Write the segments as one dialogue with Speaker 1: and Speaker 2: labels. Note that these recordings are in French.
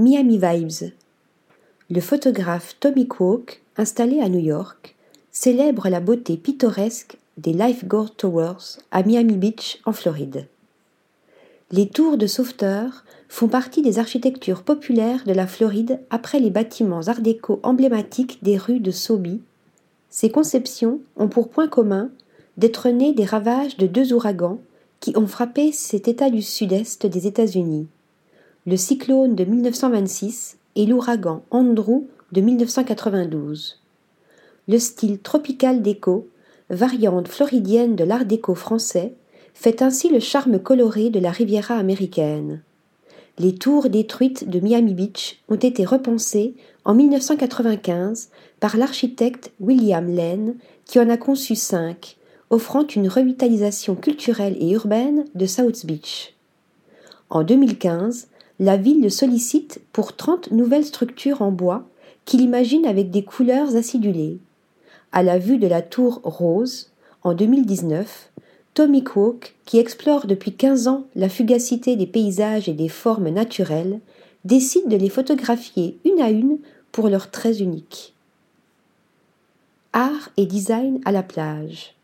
Speaker 1: Miami Vibes. Le photographe Tommy Kwok, installé à New York, célèbre la beauté pittoresque des Lifeguard Towers à Miami Beach en Floride. Les tours de sauveteurs font partie des architectures populaires de la Floride après les bâtiments art déco emblématiques des rues de Sobi. Ces conceptions ont pour point commun d'être nées des ravages de deux ouragans qui ont frappé cet État du sud-est des États-Unis le cyclone de 1926 et l'ouragan Andrew de 1992. Le style tropical déco, variante floridienne de l'art déco français, fait ainsi le charme coloré de la Riviera américaine. Les tours détruites de Miami Beach ont été repensées en 1995 par l'architecte William Lane qui en a conçu cinq, offrant une revitalisation culturelle et urbaine de South Beach. En 2015, la ville le sollicite pour trente nouvelles structures en bois qu'il imagine avec des couleurs acidulées. À la vue de la tour Rose, en 2019, Tommy Kwok, qui explore depuis quinze ans la fugacité des paysages et des formes naturelles, décide de les photographier une à une pour leurs traits uniques. Art et design à la plage.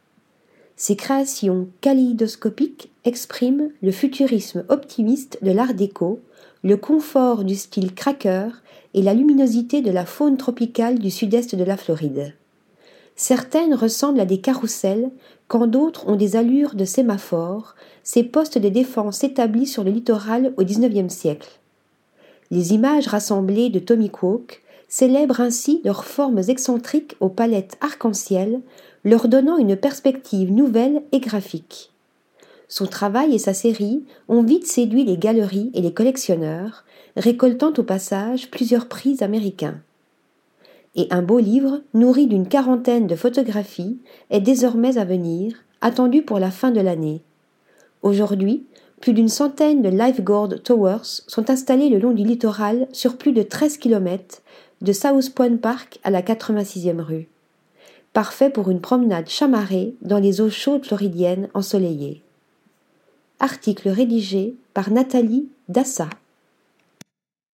Speaker 1: Ces créations kaléidoscopiques expriment le futurisme optimiste de l'art déco le confort du style cracker et la luminosité de la faune tropicale du sud-est de la Floride. Certaines ressemblent à des carrousels, quand d'autres ont des allures de sémaphores, ces postes de défense établis sur le littoral au XIXe siècle. Les images rassemblées de Tommy Kwok célèbrent ainsi leurs formes excentriques aux palettes arc-en-ciel, leur donnant une perspective nouvelle et graphique. Son travail et sa série ont vite séduit les galeries et les collectionneurs, récoltant au passage plusieurs prix américains. Et un beau livre, nourri d'une quarantaine de photographies, est désormais à venir, attendu pour la fin de l'année. Aujourd'hui, plus d'une centaine de Lifeguard Towers sont installés le long du littoral sur plus de 13 km, de South Point Park à la 86e rue. Parfait pour une promenade chamarrée dans les eaux chaudes floridiennes ensoleillées. Article rédigé par Nathalie Dassa.